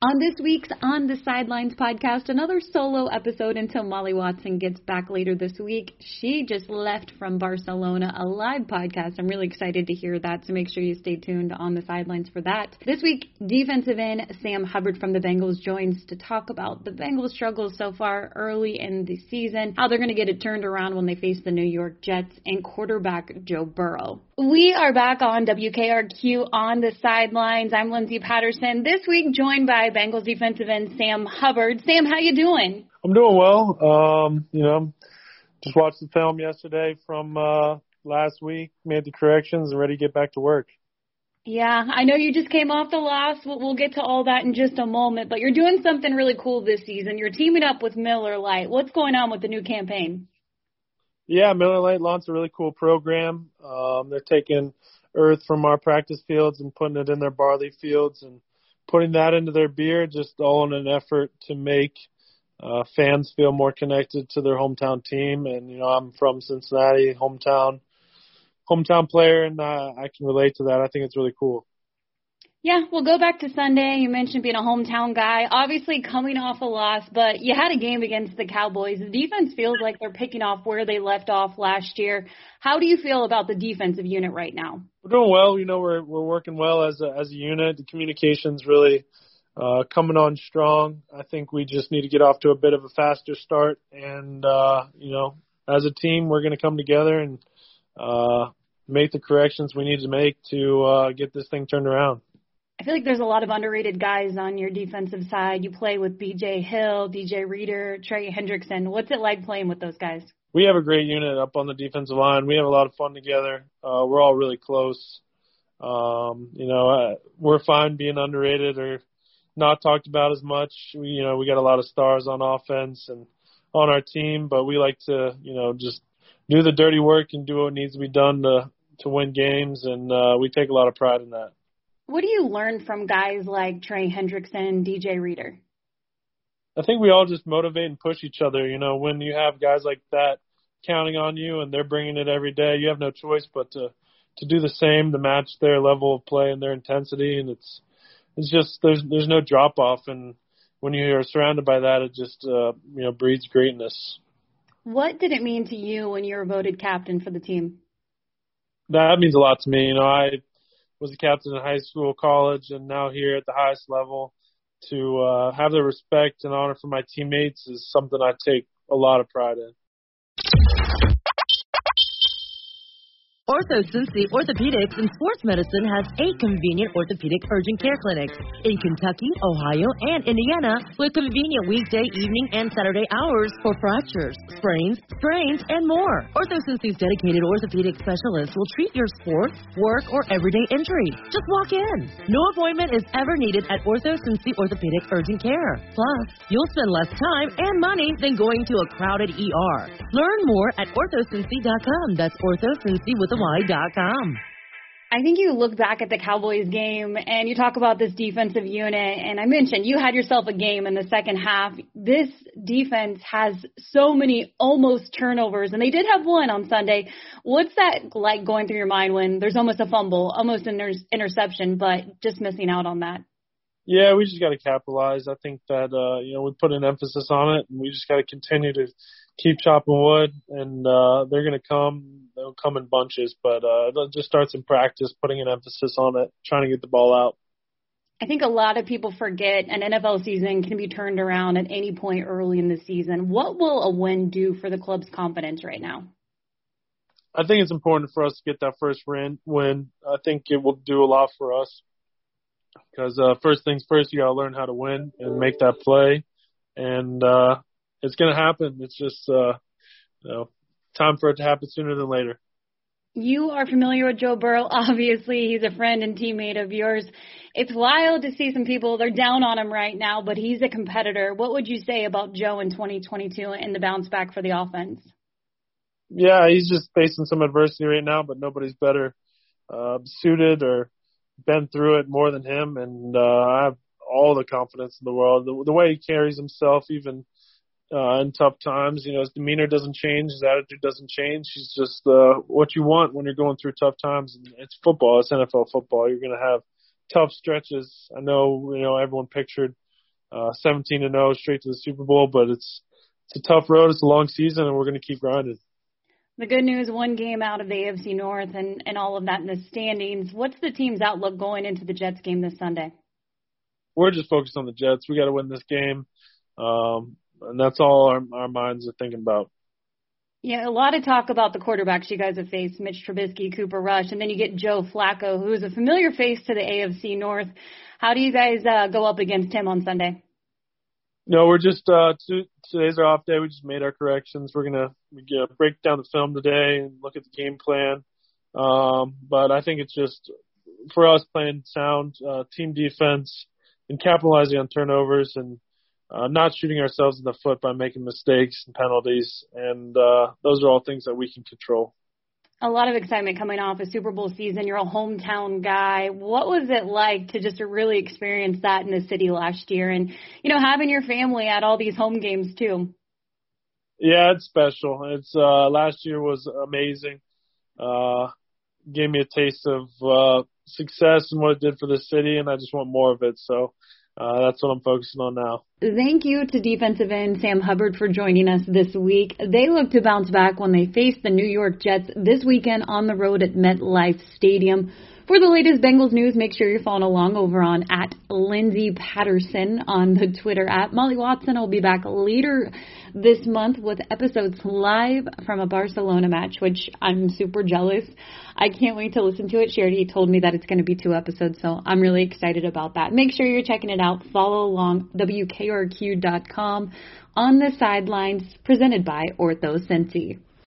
On this week's On the Sidelines podcast, another solo episode until Molly Watson gets back later this week. She just left from Barcelona, a live podcast. I'm really excited to hear that, so make sure you stay tuned on the sidelines for that. This week, defensive end Sam Hubbard from the Bengals joins to talk about the Bengals' struggles so far early in the season, how they're going to get it turned around when they face the New York Jets, and quarterback Joe Burrow. We are back on WKRQ on the sidelines. I'm Lindsay Patterson. This week, joined by Bengals defensive end Sam Hubbard. Sam, how you doing? I'm doing well. Um, you know, just watched the film yesterday from uh, last week, made the corrections, and ready to get back to work. Yeah, I know you just came off the loss. We'll, we'll get to all that in just a moment, but you're doing something really cool this season. You're teaming up with Miller Lite. What's going on with the new campaign? Yeah, Miller Lite launched a really cool program. Um, they're taking earth from our practice fields and putting it in their barley fields and putting that into their beer, just all in an effort to make uh, fans feel more connected to their hometown team. And you know, I'm from Cincinnati, hometown, hometown player, and uh, I can relate to that. I think it's really cool. Yeah, we'll go back to Sunday. You mentioned being a hometown guy. Obviously, coming off a loss, but you had a game against the Cowboys. The defense feels like they're picking off where they left off last year. How do you feel about the defensive unit right now? We're doing well. You know, we're we're working well as a as a unit. The communication's really uh, coming on strong. I think we just need to get off to a bit of a faster start, and uh, you know, as a team, we're going to come together and uh, make the corrections we need to make to uh, get this thing turned around. I feel like there's a lot of underrated guys on your defensive side. You play with BJ Hill, DJ Reader, Trey Hendrickson. What's it like playing with those guys? We have a great unit up on the defensive line. We have a lot of fun together. Uh, we're all really close. Um, you know, uh, we're fine being underrated or not talked about as much. We, you know, we got a lot of stars on offense and on our team, but we like to, you know, just do the dirty work and do what needs to be done to to win games, and uh, we take a lot of pride in that. What do you learn from guys like Trey Hendrickson, and DJ Reader? I think we all just motivate and push each other. You know, when you have guys like that counting on you and they're bringing it every day, you have no choice but to to do the same to match their level of play and their intensity. And it's it's just there's there's no drop off, and when you are surrounded by that, it just uh, you know breeds greatness. What did it mean to you when you were voted captain for the team? That means a lot to me. You know, I was a captain in high school, college, and now here at the highest level. To uh, have the respect and honor for my teammates is something I take a lot of pride in. Ortho Cincy Orthopedics and Sports Medicine has eight convenient orthopedic urgent care clinics in Kentucky, Ohio, and Indiana with convenient weekday, evening, and Saturday hours for fractures, sprains, strains, and more. Ortho Cincy's dedicated orthopedic specialists will treat your sport, work, or everyday injury. Just walk in. No appointment is ever needed at Ortho Cincy Orthopedic Urgent Care. Plus, you'll spend less time and money than going to a crowded ER. Learn more at orthocincy.com. That's orthocincy with a Y.com. I think you look back at the Cowboys game and you talk about this defensive unit, and I mentioned you had yourself a game in the second half. This defense has so many almost turnovers, and they did have one on Sunday. What's that like going through your mind when there's almost a fumble, almost an inter- interception, but just missing out on that? Yeah, we just got to capitalize. I think that uh, you know we put an emphasis on it, and we just got to continue to keep chopping wood, and uh, they're going to come. They'll come in bunches, but uh, just start some practice, putting an emphasis on it, trying to get the ball out. I think a lot of people forget an NFL season can be turned around at any point early in the season. What will a win do for the club's confidence right now? I think it's important for us to get that first win. Win. I think it will do a lot for us because uh, first things first, you got to learn how to win and make that play, and uh, it's going to happen. It's just uh, you know time for it to happen sooner than later. You are familiar with Joe Burrow. Obviously, he's a friend and teammate of yours. It's wild to see some people, they're down on him right now, but he's a competitor. What would you say about Joe in 2022 and the bounce back for the offense? Yeah, he's just facing some adversity right now, but nobody's better uh, suited or been through it more than him. And uh, I have all the confidence in the world. The, the way he carries himself, even – uh, in tough times. You know, his demeanor doesn't change, his attitude doesn't change. He's just uh, what you want when you're going through tough times. And it's football, it's NFL football. You're going to have tough stretches. I know, you know, everyone pictured uh, 17 and 0 straight to the Super Bowl. But it's it's a tough road. It's a long season, and we're going to keep grinding. The good news, one game out of the AFC North and, and all of that in the standings. What's the team's outlook going into the Jets game this Sunday? We're just focused on the Jets. We got to win this game, um, and that's all our, our minds are thinking about. Yeah, a lot of talk about the quarterbacks you guys have faced, Mitch Trubisky, Cooper Rush, and then you get Joe Flacco, who is a familiar face to the AFC North. How do you guys uh, go up against him on Sunday? No, we're just uh two, today's our off day. We just made our corrections. We're gonna we gonna break down the film today and look at the game plan. Um, but I think it's just for us playing sound uh, team defense and capitalizing on turnovers and uh, not shooting ourselves in the foot by making mistakes and penalties. And uh, those are all things that we can control a lot of excitement coming off a Super Bowl season. You're a hometown guy. What was it like to just really experience that in the city last year and, you know, having your family at all these home games too? Yeah, it's special. It's, uh, last year was amazing. Uh, gave me a taste of, uh, success and what it did for the city and I just want more of it. So, uh, that's what I'm focusing on now. Thank you to defensive end Sam Hubbard for joining us this week. They look to bounce back when they face the New York Jets this weekend on the road at MetLife Stadium. For the latest Bengals news, make sure you're following along over on at Lindsay Patterson on the Twitter app. Molly Watson will be back later this month with episodes live from a Barcelona match, which I'm super jealous. I can't wait to listen to it. She already told me that it's going to be two episodes, so I'm really excited about that. Make sure you're checking it out. Follow along WKRQ.com on the sidelines presented by Ortho Cincy.